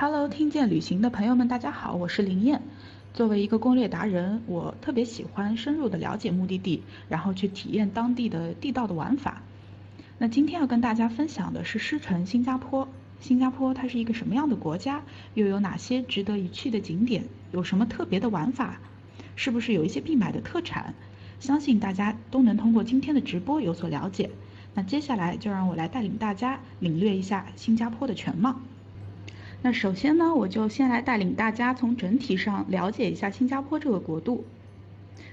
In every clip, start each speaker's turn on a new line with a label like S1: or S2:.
S1: Hello，听见旅行的朋友们，大家好，我是林燕。作为一个攻略达人，我特别喜欢深入的了解目的地，然后去体验当地的地道的玩法。那今天要跟大家分享的是狮城新加坡。新加坡它是一个什么样的国家？又有哪些值得一去的景点？有什么特别的玩法？是不是有一些必买的特产？相信大家都能通过今天的直播有所了解。那接下来就让我来带领大家领略一下新加坡的全貌。那首先呢，我就先来带领大家从整体上了解一下新加坡这个国度。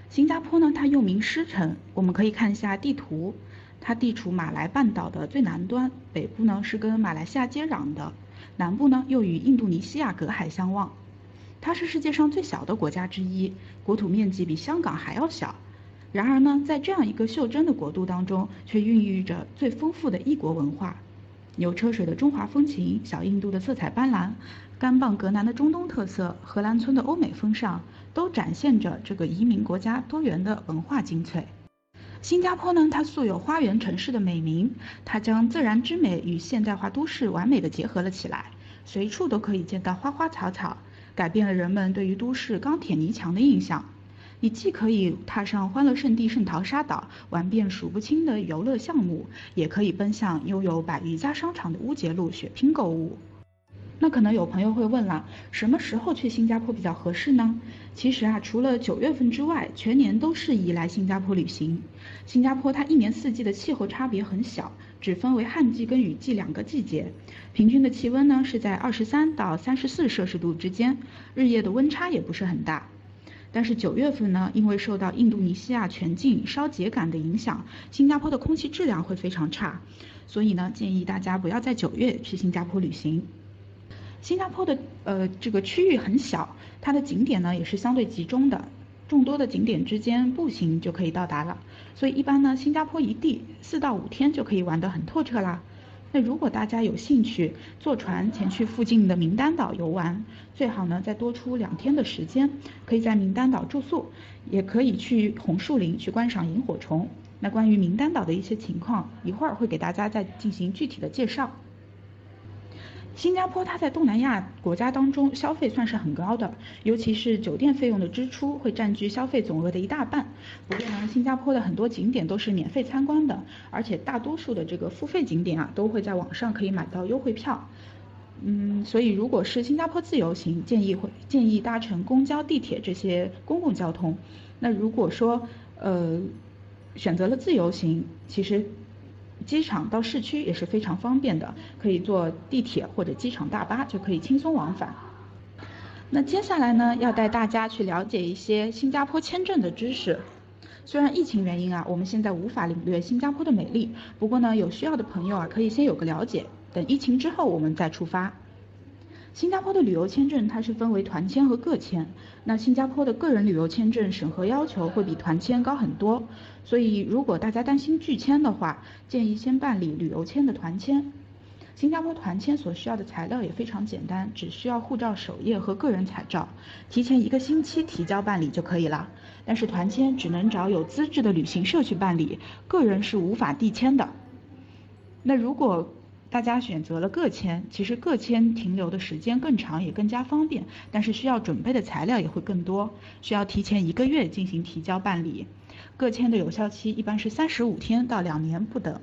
S1: 新加坡呢，它又名狮城。我们可以看一下地图，它地处马来半岛的最南端，北部呢是跟马来西亚接壤的，南部呢又与印度尼西亚隔海相望。它是世界上最小的国家之一，国土面积比香港还要小。然而呢，在这样一个袖珍的国度当中，却孕育着最丰富的异国文化。牛车水的中华风情，小印度的色彩斑斓，甘榜格南的中东特色，荷兰村的欧美风尚，都展现着这个移民国家多元的文化精粹。新加坡呢，它素有花园城市的美名，它将自然之美与现代化都市完美的结合了起来，随处都可以见到花花草草，改变了人们对于都市钢铁泥墙的印象。你既可以踏上欢乐圣地圣淘沙岛，玩遍数不清的游乐项目，也可以奔向拥有百余家商场的乌节路血拼购物。那可能有朋友会问了，什么时候去新加坡比较合适呢？其实啊，除了九月份之外，全年都适宜来新加坡旅行。新加坡它一年四季的气候差别很小，只分为旱季跟雨季两个季节，平均的气温呢是在二十三到三十四摄氏度之间，日夜的温差也不是很大。但是九月份呢，因为受到印度尼西亚全境烧秸秆的影响，新加坡的空气质量会非常差，所以呢，建议大家不要在九月去新加坡旅行。新加坡的呃这个区域很小，它的景点呢也是相对集中的，众多的景点之间步行就可以到达了，所以一般呢，新加坡一地四到五天就可以玩得很透彻啦。那如果大家有兴趣坐船前去附近的名单岛游玩，最好呢再多出两天的时间，可以在名单岛住宿，也可以去红树林去观赏萤火虫。那关于名单岛的一些情况，一会儿会给大家再进行具体的介绍。新加坡它在东南亚国家当中消费算是很高的，尤其是酒店费用的支出会占据消费总额的一大半。不过呢，新加坡的很多景点都是免费参观的，而且大多数的这个付费景点啊都会在网上可以买到优惠票。嗯，所以如果是新加坡自由行，建议会建议搭乘公交、地铁这些公共交通。那如果说呃选择了自由行，其实。机场到市区也是非常方便的，可以坐地铁或者机场大巴就可以轻松往返。那接下来呢，要带大家去了解一些新加坡签证的知识。虽然疫情原因啊，我们现在无法领略新加坡的美丽，不过呢，有需要的朋友啊，可以先有个了解，等疫情之后我们再出发。新加坡的旅游签证它是分为团签和个签，那新加坡的个人旅游签证审核要求会比团签高很多，所以如果大家担心拒签的话，建议先办理旅游签的团签。新加坡团签所需要的材料也非常简单，只需要护照首页和个人彩照，提前一个星期提交办理就可以了。但是团签只能找有资质的旅行社去办理，个人是无法递签的。那如果大家选择了个签，其实个签停留的时间更长，也更加方便，但是需要准备的材料也会更多，需要提前一个月进行提交办理。个签的有效期一般是三十五天到两年不等，